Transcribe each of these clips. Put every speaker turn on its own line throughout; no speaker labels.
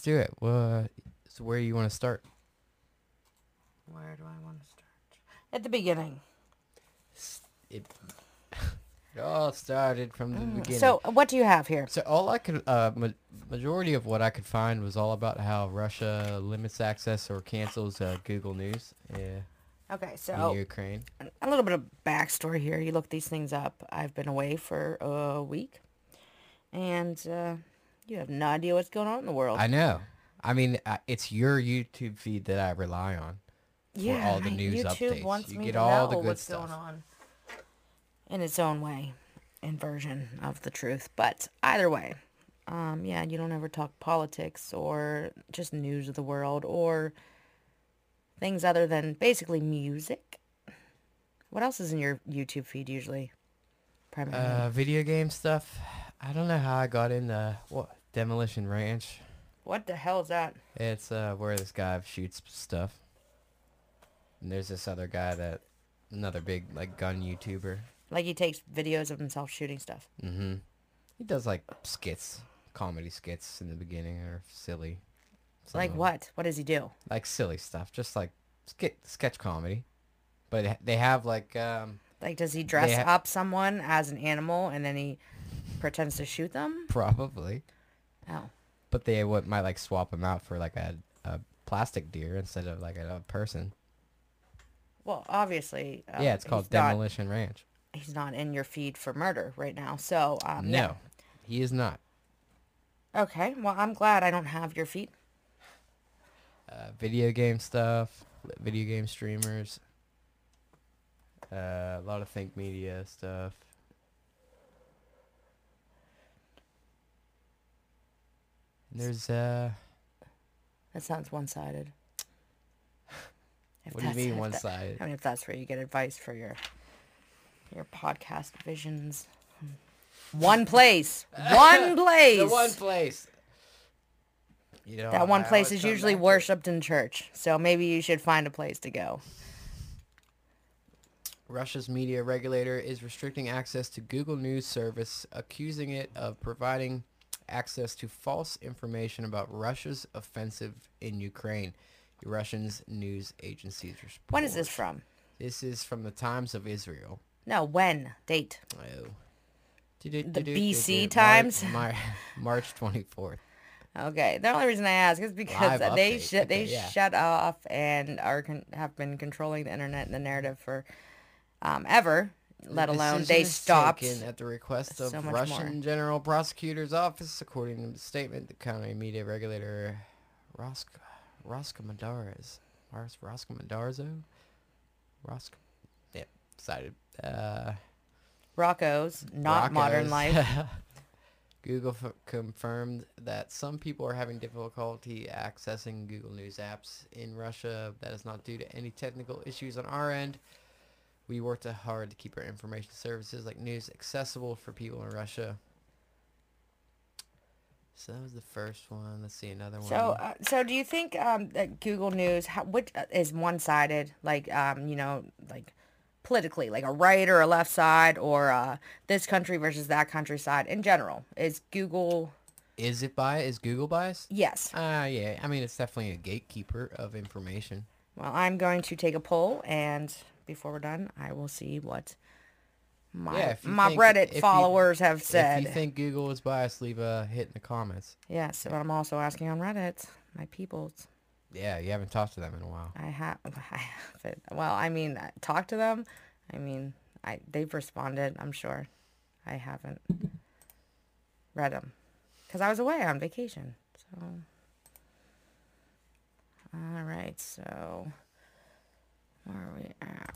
let's do it. Well, so where do you want to start?
Where do I want to start? At the beginning.
It, it all started from the beginning.
Mm, So, what do you have here?
So all I could, uh, ma- majority of what I could find was all about how Russia limits access or cancels uh, Google News yeah,
Okay, so in
Ukraine.
a little bit of backstory here. You look these things up. I've been away for a week, and uh, you have no idea what's going on in the world.
I know. I mean, uh, it's your YouTube feed that I rely on. for all the news
YouTube
updates.
wants
You
me
get
to
all the good
what's
stuff.
going on in its own way and version of the truth. But either way, um, yeah, you don't ever talk politics or just news of the world or things other than basically music. What else is in your YouTube feed usually? Primarily.
Uh, video game stuff. I don't know how I got into what Demolition Ranch.
what the hell is that?
It's uh, where this guy shoots stuff. And there's this other guy that, another big like gun YouTuber.
Like he takes videos of himself shooting stuff.
Mm-hmm. He does like skits, comedy skits in the beginning or silly.
like what? What does he do?
Like silly stuff, just like skit sketch comedy. But they have like um
Like does he dress
ha-
up someone as an animal and then he pretends to shoot them?
probably,
Oh.
but they would might like swap him out for like a a plastic deer instead of like a, a person.
Well, obviously. Uh,
yeah, it's called
he's not,
Demolition Ranch.
he's not in your feed for murder right now. So, um,
no, he is not.
Okay. Well, I'm glad I don't have your feed.
Uh, video game stuff, video game streamers, uh, a lot of think media stuff. There's uh,
That sounds one-sided. If
what do you mean one
that-
sided?
I mean, if that's where you get advice for your your podcast visions. One place. One place.
The one place. You know,
that one
I
place is usually
back to it.
worshipped in church. So maybe you should find a place to go.
Russia's media regulator is restricting access to Google News service, accusing it of providing access to false information about Russia's offensive in Ukraine. Russian's news agencies report.
When is this from?
This is from the Times of Israel.
No, when? Date.
Oh.
The BC times?
March 24th.
Okay. The only reason I ask is because
Live
they sh- they
Okay, yeah.
shut off and are con- have been controlling the internet and the narrative for um, ever. Let
The
alone they stopped.
at the request of
so
Russian
more.
General Prosecutor's Office, according to the statement. The county media regulator Rosk Roscommodores, Ros- Roscommodarzo, Rosk, yeah, decided. Uh,
Rocco's, not modern life.
Google f- confirmed that some people are having difficulty accessing Google News apps in Russia. That is not due to any technical issues on our end. We worked hard to keep our information services like news accessible for people in Russia. So that was the first one. Let's see another one.
So, uh, so do you think um, that Google News how, which uh, is one-sided, like um, you know, like politically, like a right or a left side, or uh, this country versus that country side in general? Is Google?
is it bias? Is Google biased?
Yes.
Uh, yeah. I mean, it's definitely a gatekeeper of information.
Well, I'm going to take a poll, and before we're done, I will see what my
Yeah,
my
think-
Reddit
if you-
followers have said.
If you think Google is biased, leave a hit in the comments.
yes, but I'm also asking on Reddit, my peoples.
Yeah, you haven't talked to them in a while.
I have, I haven't. Well, I mean, talk to them. I mean, I they've responded. I'm sure. I haven't read them because I was away on vacation. So, all right. So, where are we at?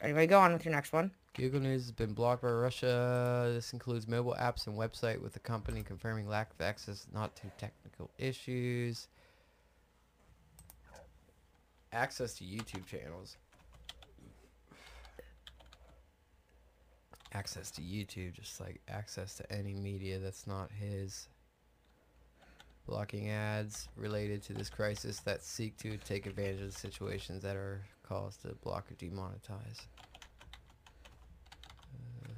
Anyway, go on with your next one.
Google News has been blocked by Russia. This includes mobile apps and website with the company confirming lack of access not to technical issues. Access to YouTube channels. Access to YouTube, just like access to any media that's not his blocking ads related to this crisis that seek to take advantage of the situations that are caused to block or demonetize. Uh,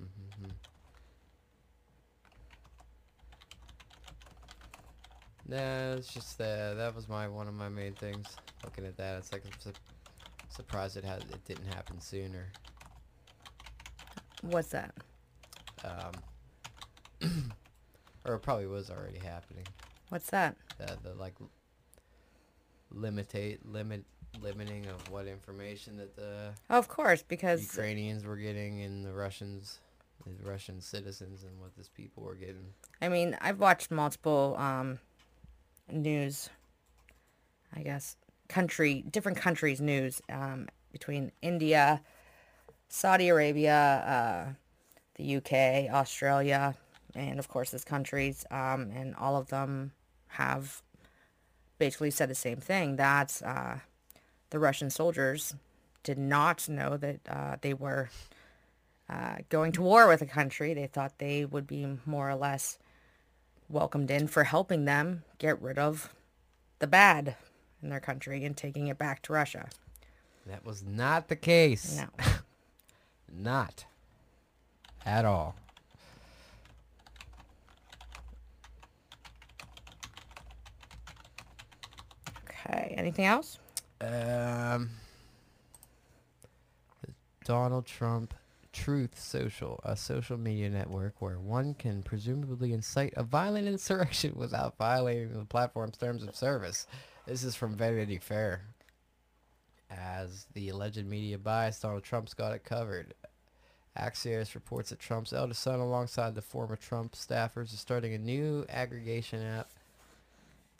mm-hmm, mm-hmm. Nah, it's just that that was my one of my main things. Looking at that, it's like I'm su surprised it has it didn't happen sooner.
What's that?
Um, or it probably was already happening.
What's that?
The the like limitate limit limiting of what information that the
Oh, of course, because
Ukrainians were getting and the Russians, the Russian citizens, and what these people were getting.
I mean, I've watched multiple um, news, I guess, country, different countries' news um, between India, Saudi Arabia, uh, the UK, Australia, and of course, these countries, um, and all of them have basically said the same thing that uh, the Russian soldiers did not know that uh, they were uh, going to war with a country. They thought they would be more or less welcomed in for helping them get rid of the bad in their country and taking it back to Russia.
That was not the case.
No.
Not at all.
Okay. Anything else?
Um, Donald Trump Truth Social, a social media network where one can presumably incite a violent insurrection without violating the platform's terms of service. This is from Vanity Fair. As the alleged media bias, Donald Trump's got it covered. Axios reports that Trump's eldest son, alongside the former Trump staffers, is starting a new aggregation app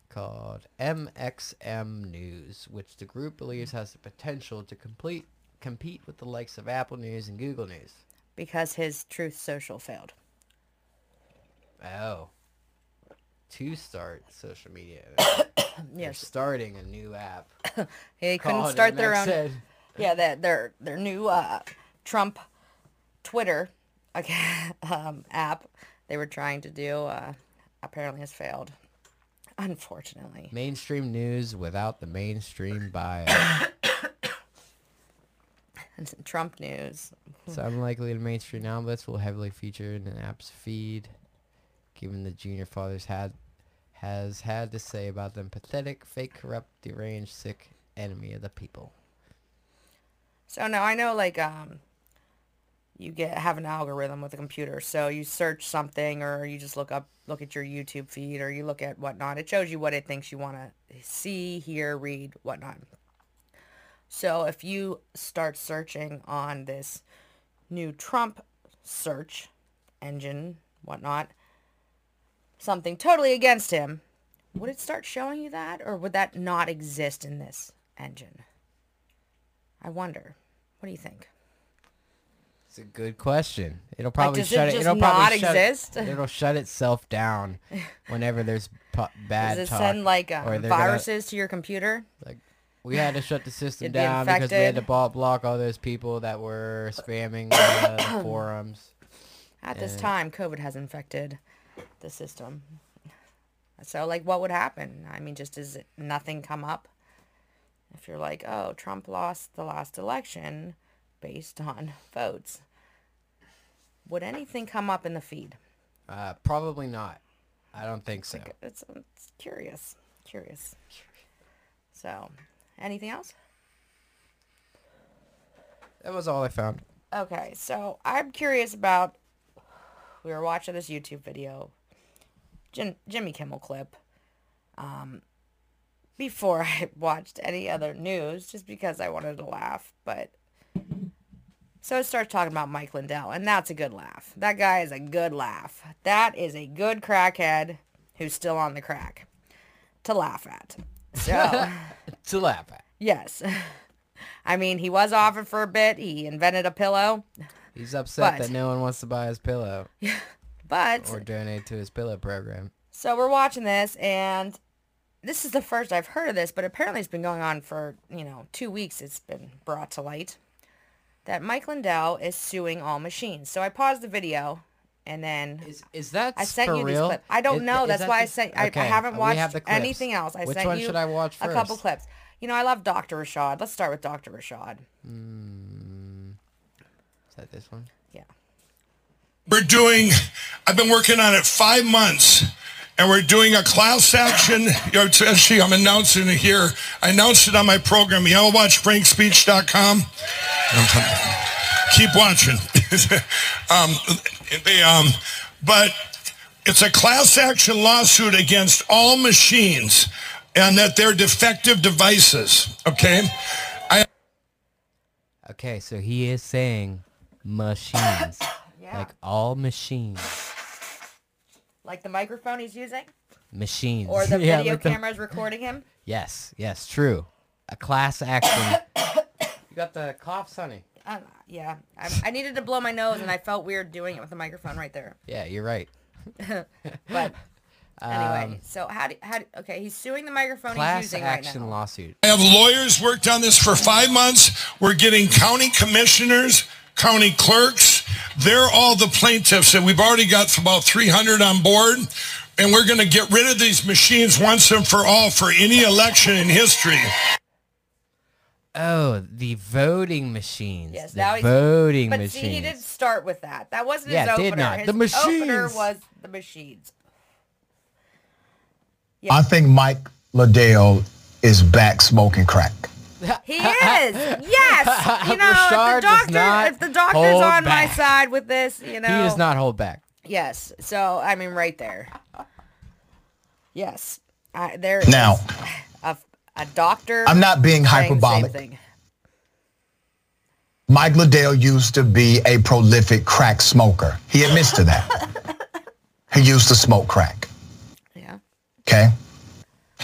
called MXM News, which the group believes has the potential to complete compete with the likes of Apple News and Google News.
Because his Truth Social failed.
Oh. To start social media. They're
Yes.
starting a new app.
They couldn't start their own.
MXN.
Yeah, their their their new uh, Trump Twitter okay, um, app they were trying to do uh, apparently has failed. Unfortunately.
Mainstream news without the mainstream bias.
And some Trump news.
it's unlikely the mainstream outlets will heavily feature in the app's feed, given the junior fathers had has had to say about them pathetic, fake, corrupt, deranged, sick enemy of the people.
So now I know like um you get have an algorithm with a computer. So you search something or you just look up look at your YouTube feed or you look at whatnot. It shows you what it thinks you want to see, hear, read, whatnot. So if you start searching on this new Trump search engine, whatnot, something totally against him, would it start showing you that or would that not exist in this engine? I wonder. What do you think?
It's a good question. It'll probably
does
shut it.
just
It'll probably
not
shut
exist?
It, it'll shut itself down whenever there's bad
Does it
talk.
send like um,
they're gonna-
viruses to your computer?
Like we had to shut the system
You'd be
down because we had to block all those people that were spamming the forums.
At this time, COVID has infected the system. So, like, what would happen? I mean, just does nothing come up? If you're like, oh, Trump lost the last election based on votes, would anything come up in the feed?
Uh, probably not. I don't think so.
It's, it's curious, curious. So, anything else?
That was all I found.
Okay, so I'm curious about. We were watching this YouTube video, Jim, Jimmy Kimmel clip. Um, before I watched any other news, just because I wanted to laugh. But so it starts talking about Mike Lindell, and that's a good laugh. That guy is a good laugh. That is a good crackhead who's still on the crack to laugh at. So.
To laugh at.
Yes. I mean, he was off it for a bit. He invented a pillow.
He's upset
But-
that no one wants to buy his pillow
But,
or donate to his pillow program.
so we're watching this, and this is the first I've heard of this, but apparently it's been going on for, you know, two weeks. It's been brought to light that Mike Lindell is suing all machines. So I paused the video, and then
Is is that
I sent
for
you these
real?
clips. I don't
Is-
know.
is
That's
that
why I
the-
sent. I, I
Okay,
haven't
we
watched
have
anything else. I
Which
sent
one
you
should I watch
a couple clips. You know, I love Dr. Rashad. Let's start with Dr. Rashad. Hmm.
Is that this one?
We're doing, I've been working on it five months and we're doing a class action. Actually, I'm announcing it here. I announced it on my program, yellowwatchfrankspeech.com. Keep watching. um, they, um, but it's a class action lawsuit against all machines and that they're defective devices. Okay. I,
Okay, so he is saying machines.
Yeah.
Like all machines.
Like the microphone he's using?
Machines.
Or the
Yeah,
video
like the-
cameras recording him?
Yes, yes, true. A class action. you got the cough, Sonny.
Uh, yeah. I, I needed to blow my nose and I felt weird doing it with the microphone right there.
Yeah, you're right.
But anyway,
Um,
so how do, how do, okay, he's suing the microphone he's
class
using
action
right now.
lawsuit.
I have lawyers worked on this for five months. We're getting county commissioners, county clerks. They're all the plaintiffs, and we've already got about 300 on board. And we're going to get rid of these machines once and for all for any election in history.
Oh, the voting machines.
Yes,
the
now he's-
voting
But
machines.
see, he didn't start with that. That wasn't
Yeah,
his
it did not.
His
The
opener
machines.
was the machines.
I think Mike Lindell is back smoking crack.
He is. Yes. You know, if the doctor,
not
if the doctor's
hold
on my side with this, you know.
He does not hold back.
Yes. So I mean, right there. Yes. I, there is
Now-
a, a doctor.
I'm not being
saying the same
hyperbolic.
thing.
Mike Lindell used to be a prolific crack smoker. He admits to that. he used to smoke crack.
Yeah.
Okay.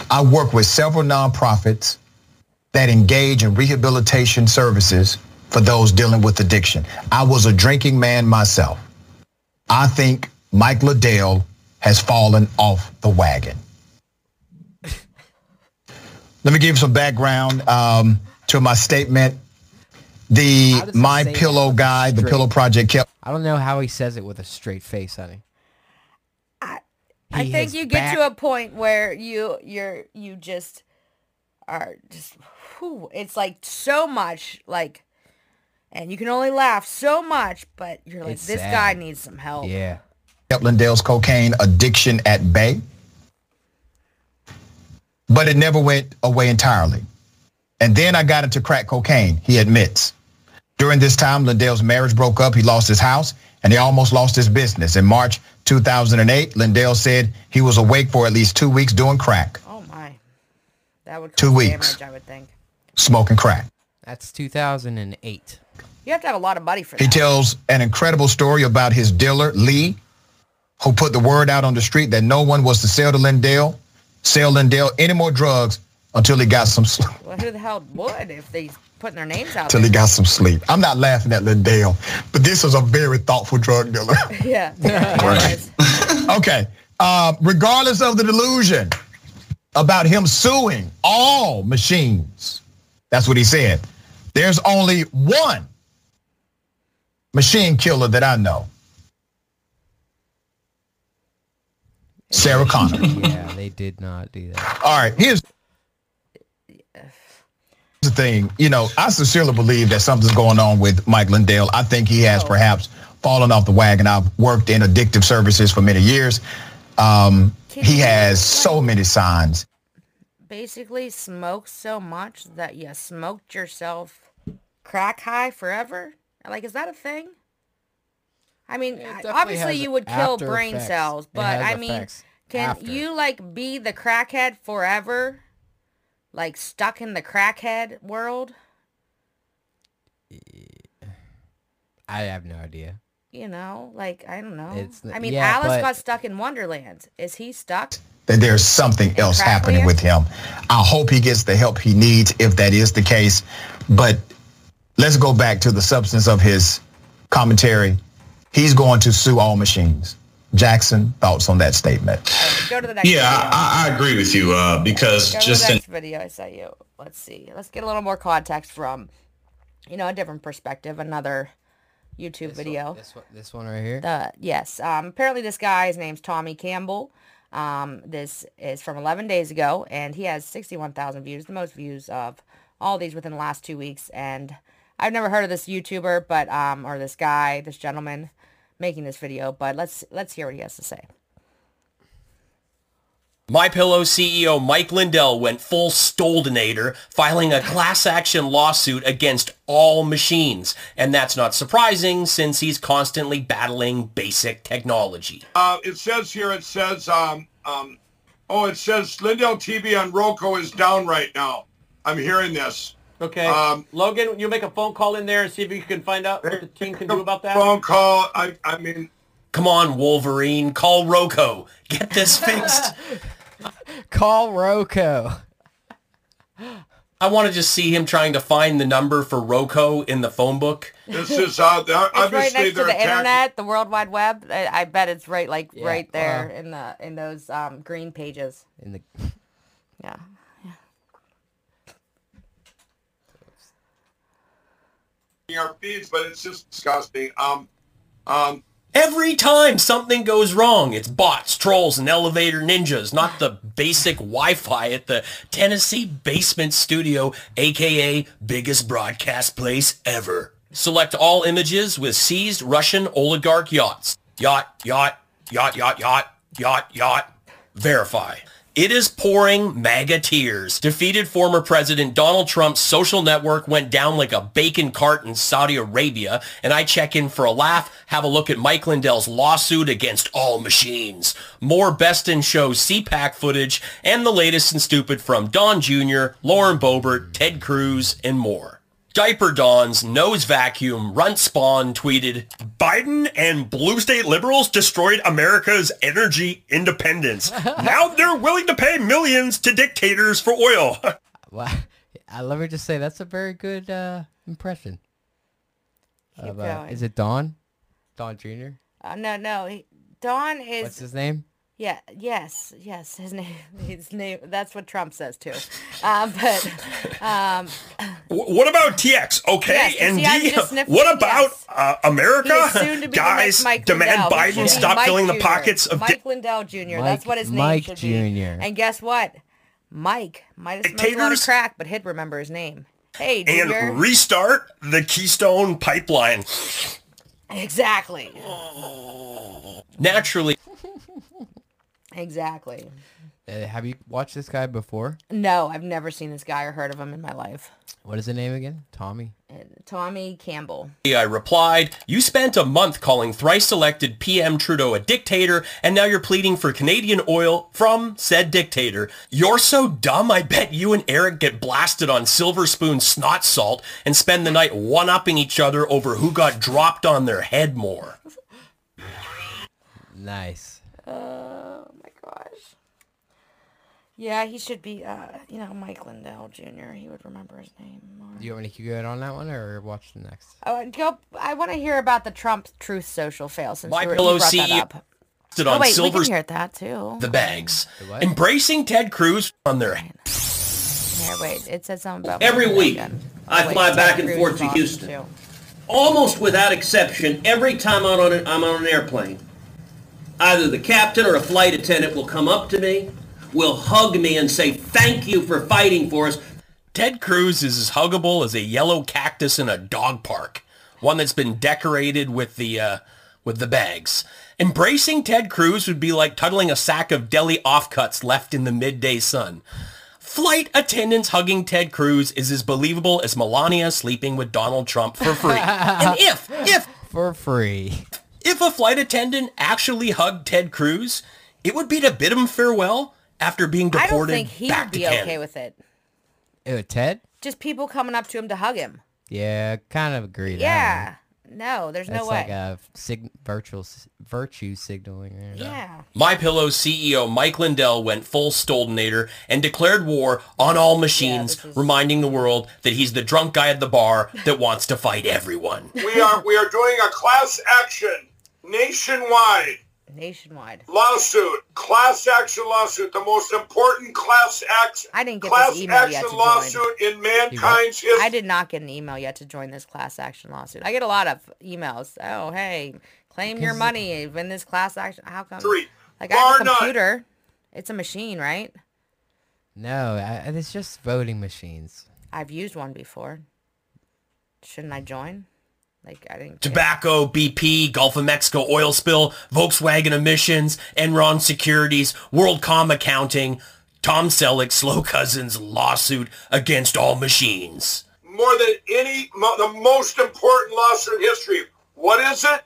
I work with several nonprofits that engage in rehabilitation services for those dealing with addiction. I was a drinking man myself. I think Mike Lindell has fallen off the wagon. Let me give you some background um, to my statement. The
How does he
My Pillow
that?
guy, the Pillow Project kept
I don't know how he says it with a straight face, honey.
I
He
think you get to a point where you you're you just are just whew, it's like so much like and you can only laugh so much but you're like
It's
this
sad.
guy needs some help.
Yeah.
kept cocaine addiction at bay, but it never went away entirely. And then I got into crack cocaine, he admits. During this time, Lindell's marriage broke up. He lost his house and he almost lost his business. In March 2008, Lindell said he was awake for at least two weeks doing crack,
Oh my. That would
Two
cause
weeks.
damage, I would think.
Smoking crack.
That's 2008.
You have to have a lot of money for that.
He tells an incredible story about his dealer, Lee, who put the word out on the street that no one was to sell to Lindell, sell Lindell any more drugs until he got some sleep.
well, who the hell would if they putting their names out
Until he got some sleep. I'm not laughing at Lindell, but this is a very thoughtful drug dealer.
Yeah. yeah it is.
okay. Uh, regardless of the delusion about him suing all machines, that's what he said. There's only one machine killer that I know. Sarah Connor.
yeah, they did not do that.
All right, here's the thing. You know, I sincerely believe that something's going on with Mike Lindell. I think he has perhaps fallen off the wagon. I've worked in addictive services for many years. Um, he has so many signs.
Basically smoked so much that you smoked yourself crack high forever? Like, is that a thing? I mean,
It
I-
definitely
obviously you would kill brain
effects.
cells, but I mean, can
after.
you like be the crackhead forever? Like stuck in the crackhead world?
I have no idea.
You know, like I don't know.
It's-
I mean,
yeah,
Alice
but-
got stuck in Wonderland. Is he stuck?
That there's something else
crack
happening
land?
with him. I hope he gets the help he needs if that is the case. But let's go back to the substance of his commentary. He's going to sue all machines. Jackson, thoughts on that statement?
Go to the next
Yeah,
video.
I, I agree with you uh, because
Go to
just
the
in
next video I sent you. Let's see. Let's get a little more context from, you know, a different perspective. Another YouTube
This
video.
One, this one, this one right here.
The yes. Um, apparently this guy, his name's Tommy Campbell. Um, this is from 11 days ago, and he has 61,000 views, the most views of all these within the last two weeks. And I've never heard of this YouTuber, but um, or this guy, this gentleman, making this video. But let's let's hear what he has to say.
MyPillow CEO Mike Lindell went full Stoldenator, filing a class action lawsuit against all machines. And that's not surprising since he's constantly battling basic technology.
Uh, it says here, it says, um, um, oh, it says Lindell TV on Roku is down right now. I'm hearing this.
Okay.
Um,
Logan, you make a phone call in there and see if you can find out what the team can do about that.
Phone call. I, I mean,
Come on, Wolverine, call Roku. Get this fixed.
Call Roku.
I want to just see him trying to find the number for Roku in the phone book.
this is uh, they're-
It's right
obviously
next to the
attacking.
internet, the World Wide Web. I, I bet it's right, like
Yeah,
right there
wow.
in the in those um, green pages.
In the
yeah. Yeah.
our feeds, but it's just disgusting. Um, um,
Every time something goes wrong, it's bots, trolls, and elevator ninjas, not the basic Wi-Fi at the Tennessee Basement Studio, aka biggest broadcast place ever. Select all images with seized Russian oligarch yachts. Yacht, yacht, yacht, yacht, yacht, yacht, yacht. Verify. It is pouring MAGA tears. Defeated former President Donald Trump's social network went down like a bacon cart in Saudi Arabia, and I check in for a laugh, have a look at Mike Lindell's lawsuit against all machines. More Best in Show CPAC footage, and the latest and stupid from Don Jr., Lauren Boebert, Ted Cruz, and more. Diaper Don's Nose Vacuum Runt Spawn tweeted, Biden and blue state liberals destroyed America's energy independence. now they're willing to pay millions to dictators for oil.
wow. Uh, let me just say that's a very good uh, impression.
Keep
of, uh,
going.
is it Don? Don Jr.
Uh, no, no. He, Don is
What's his name?
Yeah. Yes. Yes. His name. His name. That's what Trump says too. Um, but um,
what about TX? Okay,
Yes,
and
see,
D, what about
yes.
uh, America?
soon to be
Guys,
Mike
demand
Lindell.
Biden stop
Mike
filling the pockets of
Mike Lindell Jr. That's what his name
Mike
should be.
Jr..
And guess what? Mike might have smoked a lot of crack, but he'd remember his name. Hey,
and restart the Keystone Pipeline.
exactly.
Naturally,
Exactly.
Uh, have you watched this guy before?
No, I've never seen this guy or heard of him in my life.
What is the name again? Tommy.
Tommy Campbell.
I replied, You spent a month calling thrice elected PM Trudeau a dictator, and now you're pleading for Canadian oil from said dictator. You're so dumb, I bet you and Eric get blasted on Silver Spoon snot salt and spend the night one-upping each other over who got dropped on their head more.
Nice.
My gosh. Yeah, he should be, uh, you know, Mike Lindell Jr. He would remember his name more.
Do you want me to keep going on that one or watch the next?
Oh, go, I want to hear about the Trump Truth Social fail since
My
you, were,
Pillow
you brought that up.
Stood
Oh
on
wait, we
Silver
can hear that too.
the bags,
what?
embracing Ted Cruz on their
Here, wait, it said something about
Every
Mike
week,
Lindell.
I
Wait,
fly
Ted
back and
Cruz
forth to Houston.
too.
almost without exception, every time I'm on, a, I'm on an airplane, either the captain or a flight attendant will come up to me, will hug me and say, thank you for fighting for us.
Ted Cruz is as huggable as a yellow cactus in a dog park, one that's been decorated with the uh, with the bags. Embracing Ted Cruz would be like cuddling a sack of deli offcuts left in the midday sun. Flight attendants hugging Ted Cruz is as believable as Melania sleeping with Donald Trump for free. and if if
For free.
if a flight attendant actually hugged Ted Cruz, it would be to bid him farewell after being deported
I don't think he
back
would
to
be
Canada.
okay with it.
Ew, Ted?
Just people coming up to him to hug him.
Yeah, kind of agree. that one.
Yeah. No, there's
That's
no
like
way.
a sig- virtual s- virtue signaling. right?
yeah.
My Pillow CEO Mike Lindell went full Stoldenator and declared war on all machines,
this is-
reminding the world that he's the drunk guy at the bar that wants to fight everyone.
we are we are doing a class action nationwide
Nationwide.
lawsuit, class action lawsuit, the most important class action
I didn't get this
class
email yet
action
to join.
lawsuit in mankind's history.
I did not get an email yet to join this class action lawsuit. I get a lot of emails. Oh, hey, claim your money in this class action. How come?
Three.
Like I have a
Bar none.
computer. It's a machine, right?
No, I, it's just voting machines.
I've used one before. Shouldn't I join? Like I didn't. get-
Tobacco, BP, Gulf of Mexico oil spill, Volkswagen emissions, Enron Securities, WorldCom accounting, Tom Selleck, Slow Cousins lawsuit against all machines.
more than any, mo- the most important lawsuit in history. What is it?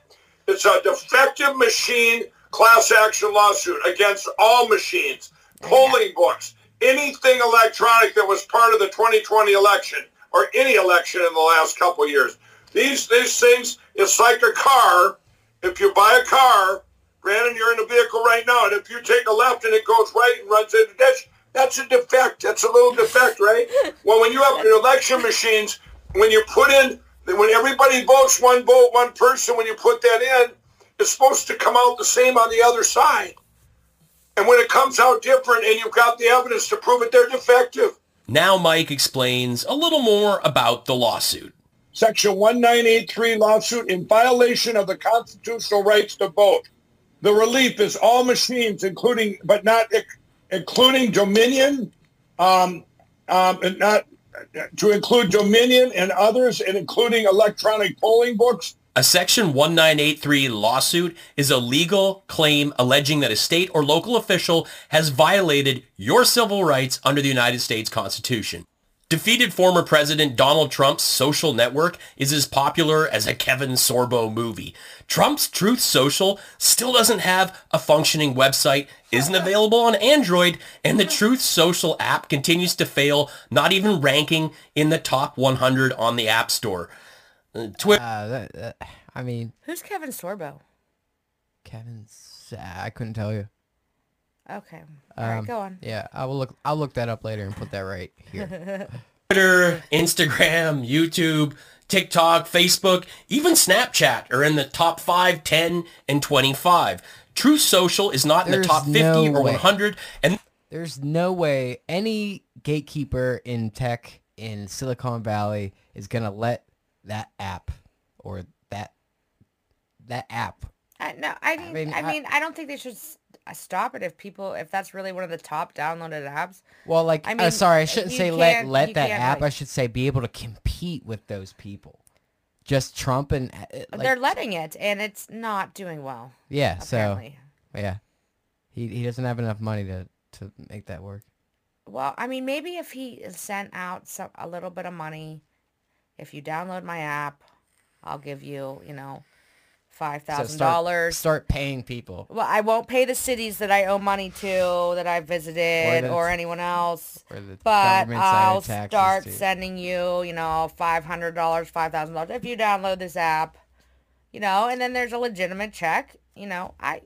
It's a defective machine class action lawsuit against all machines, polling books, anything electronic that was part of the 2020 election or any election in the last couple of years. These these things, it's like a car. If you buy a car, Brandon, you're in a vehicle right now, and if you take a left and it goes right and runs into the ditch, that's a defect. That's a little defect, right? Well, when you have your election machines, when you put in, when everybody votes one vote, one person, when you put that in, it's supposed to come out the same on the other side. And when it comes out different and you've got the evidence to prove it, they're defective.
Now Mike explains a little more about the lawsuit.
Section 1983 lawsuit in violation of the constitutional rights to vote. The relief is all machines, including but not including Dominion, um, um, and not to include Dominion and others, and including electronic polling books.
A Section 1983 lawsuit is a legal claim alleging that a state or local official has violated your civil rights under the United States Constitution. Defeated former President Donald Trump's social network is as popular as a Kevin Sorbo movie. Trump's Truth Social still doesn't have a functioning website, isn't available on Android, and the Truth Social app continues to fail, not even ranking in the top 100 on the App Store. Uh, Twitter.
Uh, that, that, I mean,
Who's Kevin Sorbo?
Kevin's. I couldn't tell you.
Okay. All right,
Um,
go on.
Yeah, I will look. I'll look that up later and put that right here.
Twitter, Instagram, YouTube, TikTok, Facebook, even Snapchat are in the top 5, 10, and 25. Truth Social is not in the top 50
no
or
way.
100, and
There's no way any gatekeeper in tech in Silicon Valley is gonna let that app or that that app.
I, no, I mean,
mean,
I
I-
mean, I don't think they should s- uh, stop it if people, if that's really one of the top downloaded apps.
Well, like,
I
uh,
mean,
sorry, I shouldn't say let let that app. I should say be able to compete with those people. Just Trump and uh, like,
They're letting it, and it's not doing well.
yeah. So yeah, he he doesn't have enough money to to make that work.
Well, I mean, maybe if he sent out some a little bit of money, if you download my app, I'll give you, you know, five
So
thousand
start-
dollars.
Start paying people.
Well, I won't pay the cities that I owe money to that I visited
the-
or, anyone else.
Or
But I'll start
too.
sending you, you know, five hundred dollars, five thousand dollars if you download this app. You know, and then there's a legitimate check. You know, I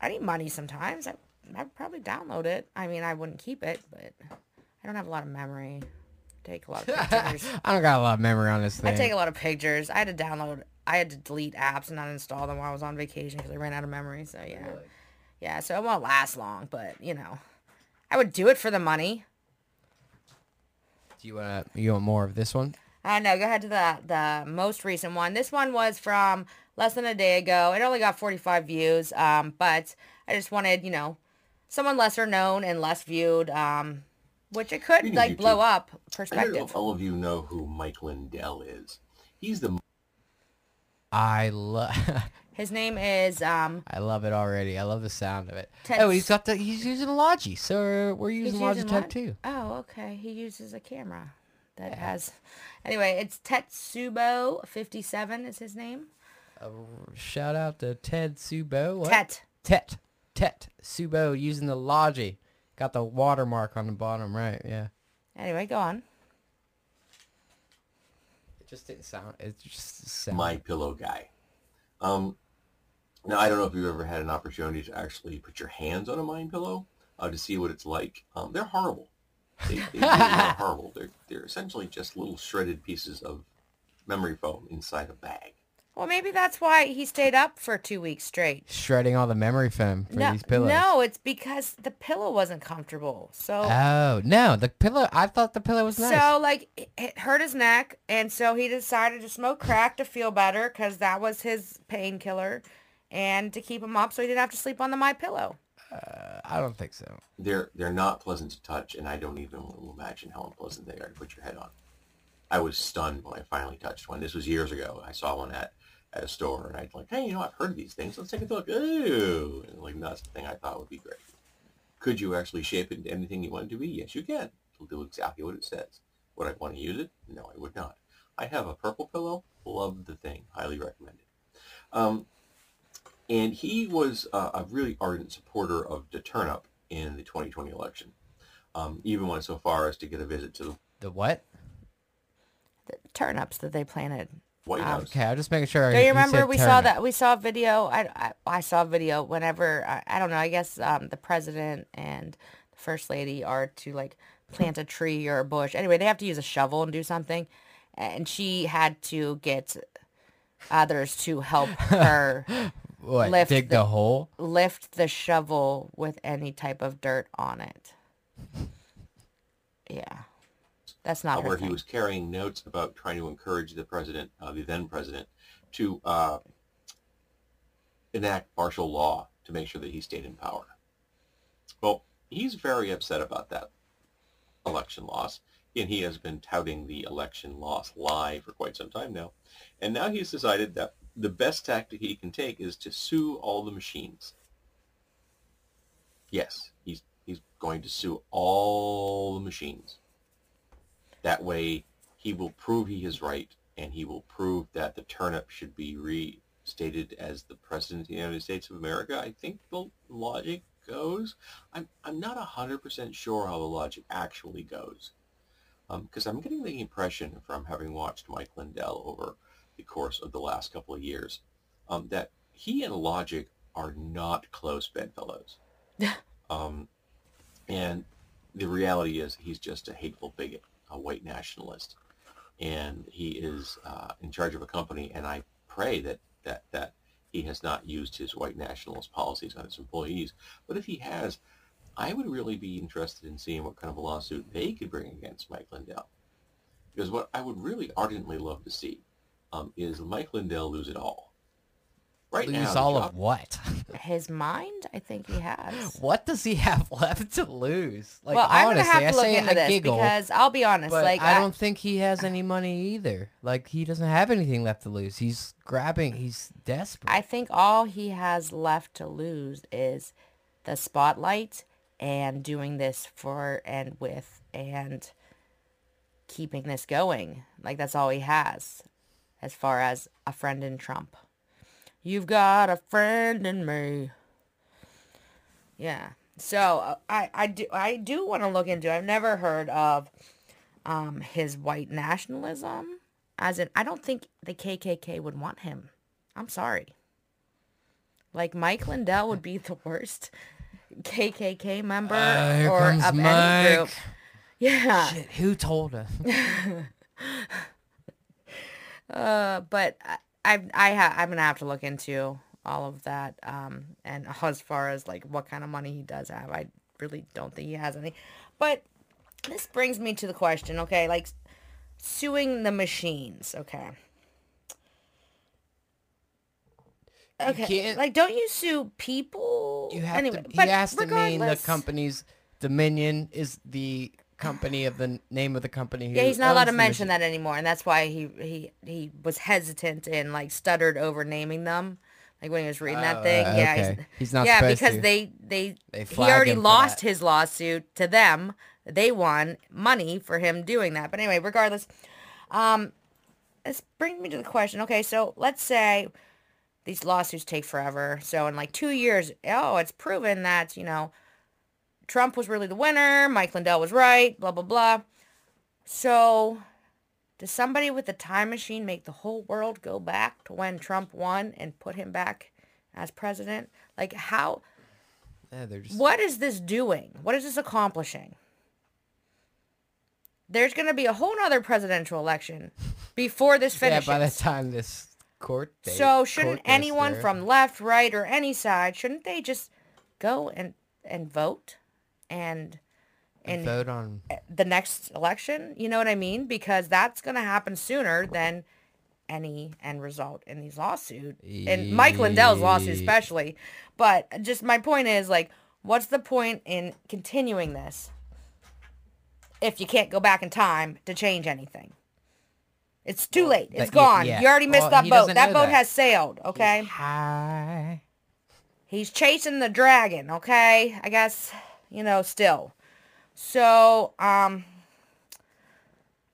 I need money sometimes. I I'd probably download it. I mean, I wouldn't keep it, but I don't have a lot of memory. Take a lot of pictures.
I don't got a lot of memory on this thing.
I take a lot of pictures. I had to download. I had to delete apps and uninstall them while I was on vacation because I ran out of memory. So yeah, yeah. So it won't last long, but you know, I would do it for the money.
Do you want you want more of this one?
Uh, know. go ahead to the the most recent one. This one was from less than a day ago. It only got 45 views, um, but I just wanted, you know, someone lesser known and less viewed, um, which it could
Speaking of
like blow
YouTube,
up
I don't know
perspective.
if all of you know who Mike Lindell is. He's the
I love
His name is um,
I love it already. I love the sound of it.
Ted
oh, he's got the he's using a Logi, so we're using Logitech
what?
too.
Oh, okay. He uses a camera that has. Anyway, it's Tetsubo 57 is his name.
Shout out to Ted Subo. What?
Tet.
Tet. Tet Subo using the Logi. Got the watermark on the bottom right. Yeah.
Anyway, go on.
It just didn't sound. It just sound.
My Pillow guy. Um, now I don't know if you've ever had an opportunity to actually put your hands on a mind pillow uh, to see what it's like. Um, they're horrible. They, they really are horrible. They're they're essentially just little shredded pieces of memory foam inside a bag.
Well, maybe that's why he stayed up for two weeks straight.
shredding all the memory foam for
no,
these pillows.
no, it's because the pillow wasn't comfortable. So,
Oh no, the pillow. I thought the pillow was nice.
so like it, it hurt his neck, and so he decided to smoke crack to feel better because that was his painkiller, and to keep him up so he didn't have to sleep on the my pillow.
Uh, I don't think so.
They're they're not pleasant to touch, and I don't even want to imagine how unpleasant they are to put your head on. I was stunned when I finally touched one. This was years ago. I saw one at, at a store, and I'd like, hey, you know, I've heard of these things. Let's take a look. Ooh, and like that's the thing I thought would be great. Could you actually shape it into anything you want it to be? Yes, you can. It'll do exactly what it says. Would I want to use it? No, I would not. I have a purple pillow. Love the thing. Highly recommend it. Um, and he was uh, a really ardent supporter of the turnip in the 2020 election. Um, even went so far as to get a visit to the
The what?
The turnips that they planted.
White House.
Okay, I'm just making sure.
Do you
he
remember we saw that we saw a video? I, I I saw a video whenever I, I don't know. I guess um, the president and the first lady are to like plant a tree or a bush. Anyway, they have to use a shovel and do something, and she had to get others to help her
What?
lift
dig
the-
the hole?
lift the shovel with any type of dirt on it. Yeah, that's
uh,
not her
where he was carrying notes about trying to encourage the president, uh, the then president, to uh, enact martial law to make sure that he stayed in power. Well, he's very upset about that election loss, and he has been touting the election loss lie for quite some time now. And now he's decided that the best tactic he can take is to sue all the machines. Yes, he's he's going to sue all the machines. That way, he will prove he is right, and he will prove that the turnip should be restated as the President of the United States of America. I think the logic goes. I'm, I'm not 100% sure how the logic actually goes. Because I'm getting the impression from having watched Mike Lindell over the course of the last couple of years um, that he and logic are not close bedfellows. um, and the reality is he's just a hateful bigot, a white nationalist. And he is uh, in charge of a company, and I pray that, that, that he has not used his white nationalist policies on his employees. But if he has, I would really be interested in seeing what kind of a lawsuit they could bring against Mike Lindell. Because what I would really ardently love to see um, is Mike Lindell lose it all. Right
Lose
the
all of what?
His mind, I think he has.
what does he have left to lose? Like
well, I'm
honestly,
gonna have to
I
look
say
into
I
this
giggle,
because I'll be honest,
but
like
I don't think he has any money either. Like he doesn't have anything left to lose. He's grabbing. He's desperate.
I think all he has left to lose is the spotlight and doing this for and with and keeping this going. Like that's all he has as far as a friend in Trump. You've got a friend in me. Yeah. So uh, I I do I do want to look into. I've never heard of um his white nationalism. As in, I don't think the KKK would want him. I'm sorry. Like Mike Lindell would be the worst KKK member
Uh,
or of
Mike.
any group. Yeah.
Shit, who told us?
Uh, but I, I, ha- I'm gonna have to look into all of that. Um, and as far as like what kind of money he does have, I really don't think he has any. But this brings me to the question. Okay, like suing the machines. Okay. Okay. Like, don't you sue people?
You have
anyway,
to. He has to mean the company's Dominion is the company of the name of the company.
Yeah, he's not allowed to mention that anymore, and that's why he he he was hesitant and like stuttered over naming them. Like when he was reading that
Oh,
thing,
uh,
yeah,
okay. He's not
yeah, because
to.
they they,
They
he already lost
that.
his lawsuit to them. They won money for him doing that. But anyway, regardless, um, this brings me to the question. Okay, so let's say these lawsuits take forever. So in like two years, oh, it's proven that you know Trump was really the winner. Mike Lindell was right. Blah blah blah. So, does somebody with a time machine make the whole world go back to when Trump won and put him back as president? Like how?
Yeah, they're just.
What is this doing? What is this accomplishing? There's going to be a whole nother presidential election before this finishes.
Yeah, by the time this court. Date,
So shouldn't
court
anyone from left, right, or any side shouldn't they just go and and vote and and
vote on?
the next election? You know what I mean? Because that's going to happen sooner than any end result in these lawsuits. And Mike Lindell's lawsuit especially. But just my point is like what's the point in continuing this if you can't go back in time to change anything? It's too late. It's
yeah,
gone.
yeah.
You already missed
Well,
that boat. That boat
that.
has sailed, okay?
Hi.
He's chasing the dragon, okay? I guess, you know, still. So, um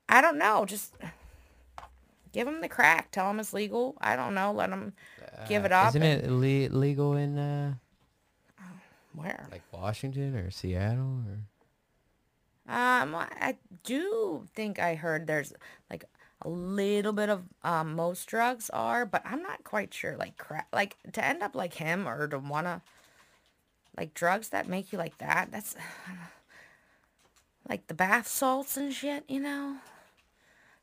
I don't know, just give him the crack. Tell him it's legal. I don't know. Let him give it up.
Uh, Isn't
and-
it ille- legal in uh,
where?
like Washington or Seattle or?
Um, I do think I heard there's like a little bit of um, most drugs are, but I'm not quite sure. Like crack, like to end up like him or to wanna like drugs that make you like that. That's like the bath salts and shit. You know,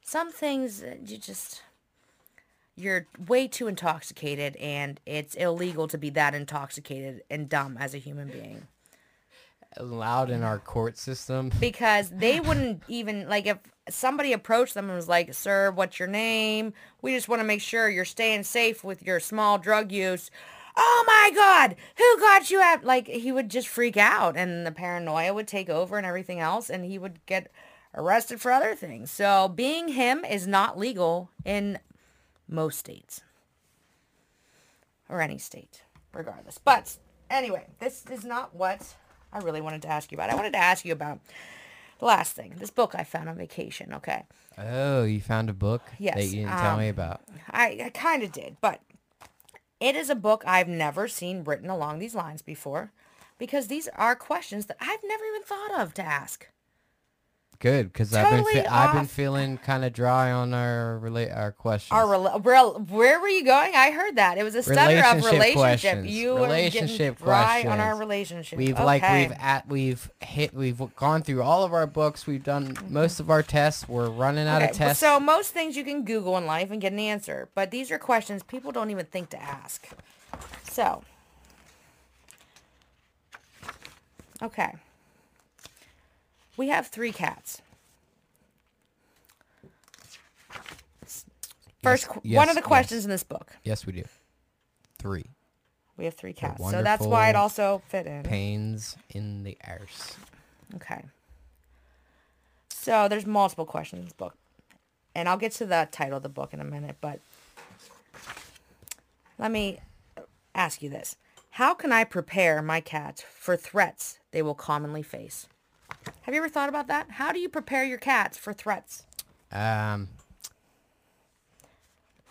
some things you just you're way too intoxicated, and it's illegal to be that intoxicated and dumb as a human being
allowed in our court system.
because they wouldn't even like if somebody approached them and was like sir what's your name we just want to make sure you're staying safe with your small drug use oh my god who got you at like he would just freak out and the paranoia would take over and everything else and he would get arrested for other things. So being him is not legal in most states. Or any state regardless. But anyway this is not what i really wanted to ask you about. I wanted to ask you about the last thing this book i found on vacation okay?
Oh, you found a book that you didn't tell me
um,
about.
I, I kind of did, but it is a book I've never seen written along these lines before because these are questions that I've never even thought of to ask.
Good, because I've been fe- I've been feeling kind of dry on our relate our questions.
Our rela- rel- where were you going? I heard that. It was a stutter of
Relationship questions.
You were getting
Relationship
dry on our relationship.
We've
okay.
like we've at we've hit we've gone through all of our books. We've done mm-hmm. most of our tests. We're running out
Okay,
of tests.
So most things you can Google in life and get an answer, but these are questions people don't even think to ask. So, okay, we have three cats. First,
Yes,
qu- one of the
yes.
questions in this book.
yes, we do. Three
We have three cats, so that's why it also fit in.
pains in the arse.
Okay. So there's multiple questions in this book. And I'll get to the title of the book in a minute, but let me ask you this. How can I prepare my cats for threats they will commonly face? Have you ever thought about that? How do you prepare your cats for threats?
Um,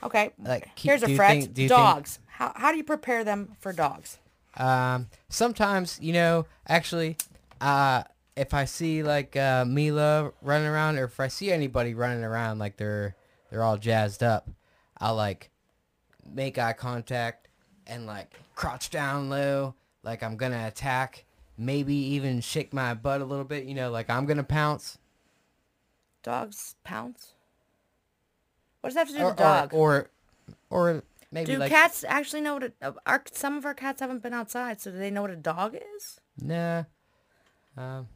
Okay.
Like,
Here's a threat.
think- do you think-
dogs. How, how do you prepare them for dogs?
Um, sometimes, you know, actually, uh, if I see like uh, Mila running around, or if I see anybody running around like they're they're all jazzed up, I'll like make eye contact and like crouch down low, like I'm gonna attack. Maybe even shake my butt a little bit, you know, like I'm gonna pounce.
Dogs pounce? What does that have to do
Or,
with dog?
or, or, or maybe
do
like
cats actually know what a, uh, our, some of our cats haven't been outside, so do they know what a dog is?
nah. Um,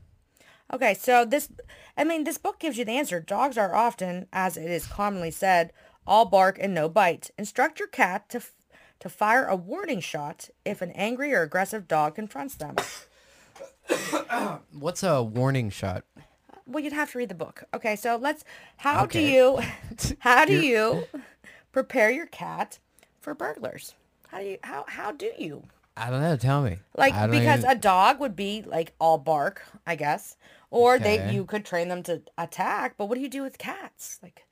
Okay, so this, I mean, this book gives you the answer. Dogs are often, as it is commonly said, all bark and no bite. Instruct your cat to, to fire a warning shot if an angry or aggressive dog confronts them.
what's a warning shot?
Well, you'd have to read the book. Okay, so let's, how do
Okay.
you, how do you prepare your cat for burglars? How do you, how, how do you?
I don't know. Tell me.
Like
I don't
because
even-
a dog would be like all bark, I guess, or they
Okay.
you could train them to attack. But what do you do with cats? Like,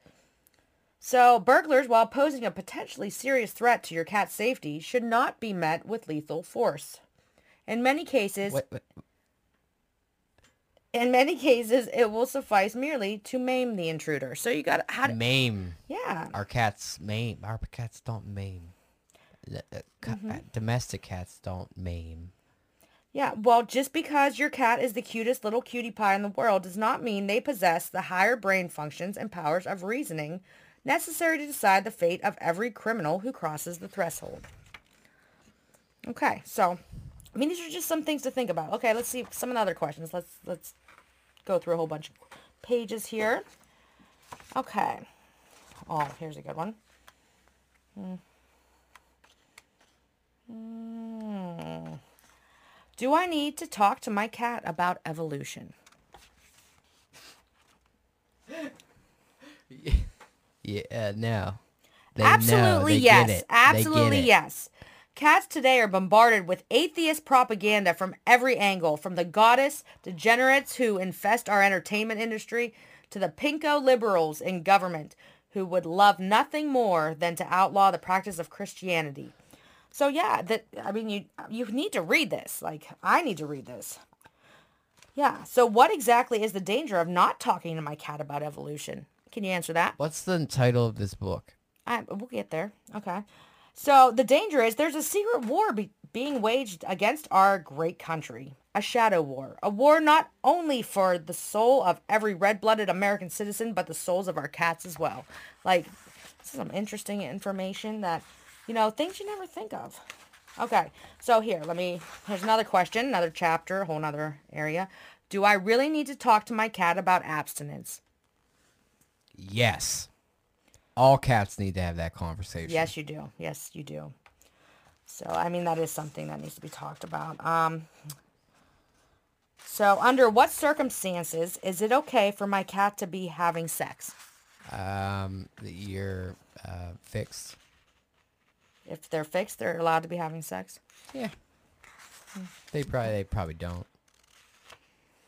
so burglars, while posing a potentially serious threat to your cat's safety, should not be met with lethal force. In many cases,
Wait, wait,
in many cases, it will suffice merely to maim the intruder. So you got how? To,
maim.
yeah.
Our cats maim. Our cats don't maim. Uh, ca-
Mm-hmm.
uh, Domestic cats don't maim.
Yeah, well, just because your cat is the cutest little cutie pie in the world does not mean they possess the higher brain functions and powers of reasoning necessary to decide the fate of every criminal who crosses the threshold. Okay, so I mean these are just some things to think about. Okay, let's see some of the other questions. Let's let's go through a whole bunch of pages here. Okay. Oh, here's a good one. Hmm. Hmm. Do I need to talk to my cat about evolution?
Yeah, no. They
Absolutely yes.
it, they get
Absolutely yes. Cats today are bombarded with atheist propaganda from every angle, from the goddess degenerates who infest our entertainment industry to the pinko liberals in government who would love nothing more than to outlaw the practice of Christianity. So yeah, that I mean you you need to read this. Like I need to read this. Yeah. So what exactly is the danger of not talking to my cat about evolution? Can you answer that?
What's the title of this book?
I, we'll get there. Okay. So the danger is there's a secret war be, being waged against our great country. A shadow war. A war not only for the soul of every red-blooded American citizen, but the souls of our cats as well. Like, this is some interesting information that, you know, things you never think of. Okay. So here, let me, here's another question, another chapter, a whole nother area. Do I really need to talk to my cat about abstinence?
Yes. All cats need to have that conversation.
Yes, you do. Yes, you do. So, I mean, that is something that needs to be talked about. Um, so, under what circumstances is it okay for my cat to be having sex?
Um, you're uh, fixed.
If they're fixed, they're allowed to be having sex.
Yeah. They probably they probably don't.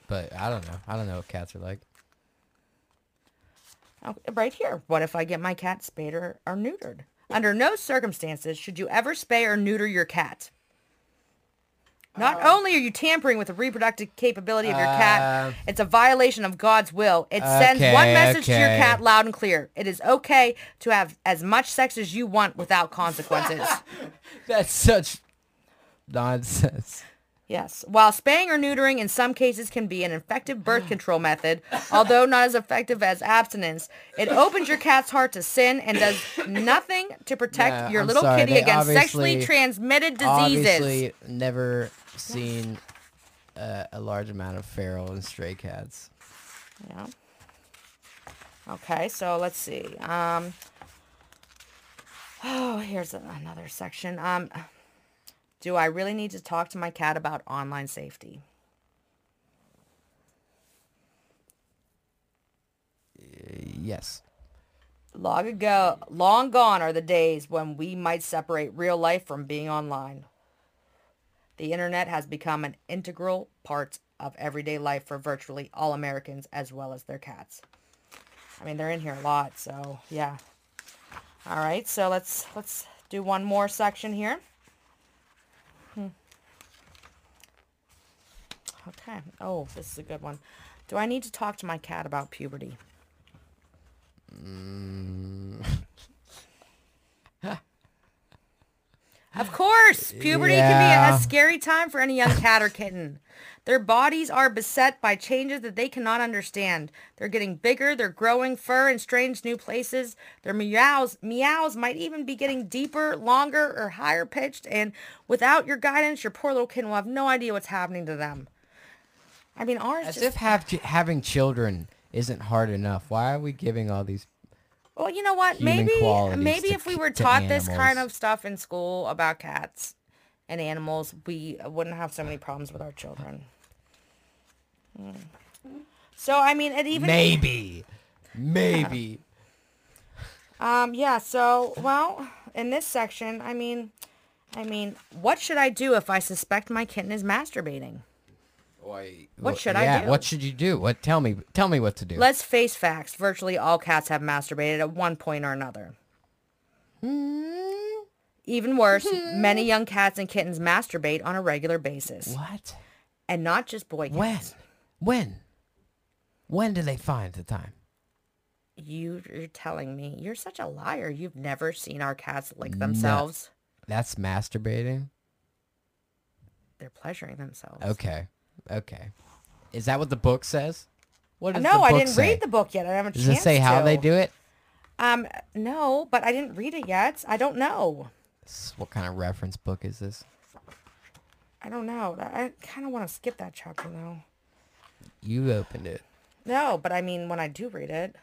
But I don't know. I don't know what cats are like.
Oh, right here. What if I get my cat spayed or, or neutered? Under no circumstances should you ever spay or neuter your cat. Not only are you tampering with the reproductive capability of your
Uh,
cat, it's a violation of God's will. It sends one
okay,
message to your cat loud and clear. It is okay to have as much sex as you want without consequences.
That's such nonsense.
Yes. While spaying or neutering in some cases can be an effective birth control method, although not as effective as abstinence, it opens your cat's heart to sin and does nothing to protect your
I'm
little
sorry,
kitty
they
against sexually transmitted diseases.
Obviously, never seen uh, a large amount of feral and stray cats.
Yeah. Okay, so let's see. Um, oh, here's another section. Um, do I really need to talk to my cat about online safety?
Uh, yes.
Long ago, long gone are the days when we might separate real life from being online. The internet has become an integral part of everyday life for virtually all Americans as well as their cats. I mean, they're in here a lot, so yeah. All right, so let's let's do one more section here. Okay. Oh, this is a good one. Do I need to talk to my cat about puberty? Of course, puberty can be a scary time for any young cat or kitten. Their bodies are beset by changes that they cannot understand. They're getting bigger, they're growing fur in strange new places. Their meows meows might even be getting deeper, longer, or higher pitched, and without your guidance, your poor little kitten will have no idea what's happening to them. I mean, ours
As
just
if have having children isn't hard enough. Why are we giving all these?
Well, you know what? Maybe maybe
to
if we were taught this kind of stuff in school about cats and animals, we wouldn't have so many problems with our children. Hmm. So I mean, it even
Maybe, maybe.
um yeah. So well, in this section, I mean, I mean, what should I do if I suspect my kitten is masturbating? What should I
yeah,
do?
What should you do? What? Tell me. Tell me what to do.
Let's face facts. Virtually all cats have masturbated at one point or another. Hmm? Even worse, hmm? many young cats and kittens masturbate on a regular basis.
what?
And not just boy cats.
When? When? When do they find the time?
You, you're telling me. You're such a liar. You've never seen our cats lick themselves.
That's masturbating.
They're pleasuring themselves.
Okay. Okay. Is that what the book says? What does the
No, I didn't
say?
read the book yet. I haven't
Does it say how they do it?
Um, no, but I didn't read it yet. I don't know.
S- What kind of reference book is this?
I don't know. I kind of want to skip that chapter though.
You opened it.
No, but I mean, when I do read it.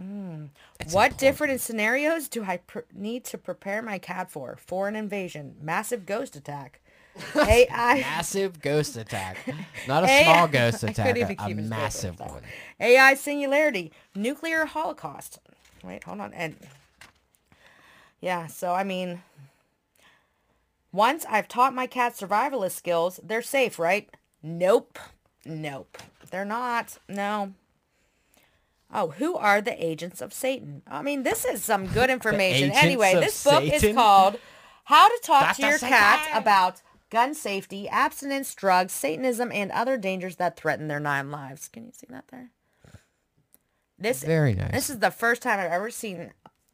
Mm. What
important.
different scenarios do I pr- need to prepare my cat for? Foreign invasion, massive ghost attack, AI
Massive ghost attack. Not a
AI
small ghost attack, a, a
keep it straight
massive one.
AI singularity, nuclear holocaust. Wait, hold on. And yeah, so I mean, once I've taught my cat survivalist skills, they're safe, right? Nope. Nope. They're not. No. Oh, who are the agents of Satan? I mean, this is some good information. Anyway, this book is called How to Talk
That's
to Your Cat About Gun Safety, Abstinence, Drugs, Satanism, and Other Dangers That Threaten Their Nine Lives. Can you see that there? This
Very nice.
this is the first time I've ever seen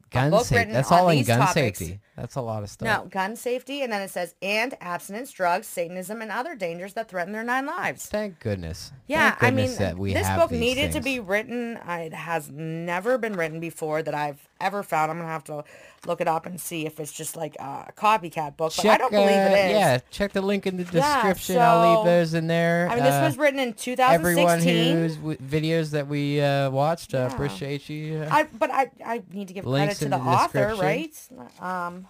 gun safety. That's all in gun
topics.
safety. That's a lot of stuff.
no gun safety, and then it says and abstinence, drugs, Satanism, and other dangers that threaten their nine lives.
Thank goodness.
Yeah,
Thank
I mean, this book needed to be written. It has never been written before that I've ever found. I'm gonna have to look it up and see if it's just like a copycat book, but I don't believe
uh,
it is.
Yeah, check the link in the
Yeah,
description. I'll leave those in there.
I mean, this
Uh,
was written in 2016.
everyone
2016.
whose w- videos that we uh, watched. Uh,
Yeah.
appreciate you.
I but I I need to give
Links
credit to the,
the
author, right? Um,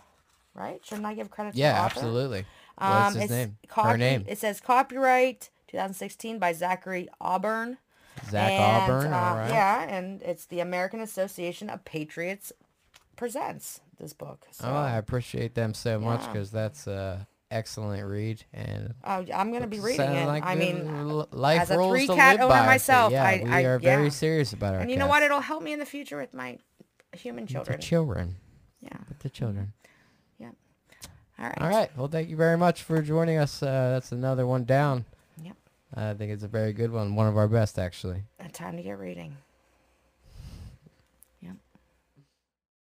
right? Shouldn't I give credit to
yeah,
the author?
Yeah, absolutely.
Um,
What's his name? Her name.
It says copyright 2016 by Zachary Auburn.
Zach
and,
Auburn.
uh,
all right.
Yeah, and it's the American Association of Patriots presents this book. So
Oh, I appreciate them so much because that's a excellent read and.
oh, I'm gonna be reading it.
like
I mean,
life
as a three
to
cat owner
by, so
myself,
yeah,
I-
we
I-
are very
yeah.
serious about our
and you know what? It'll help me in the future with my human
The
children.
children.
yeah.
With the children.
Yeah. All right.
All right. Well, thank you very much for joining us. Uh, that's another one down. I think it's a very good one. One of our best, actually.
Time to get reading.